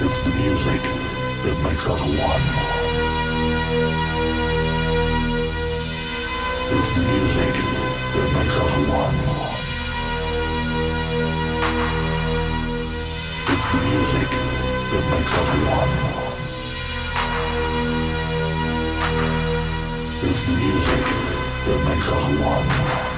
It's the music that makes us one. It's the music that makes us one. It's the music that makes us one. It's the music that makes us one.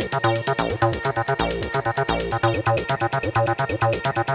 Thank you.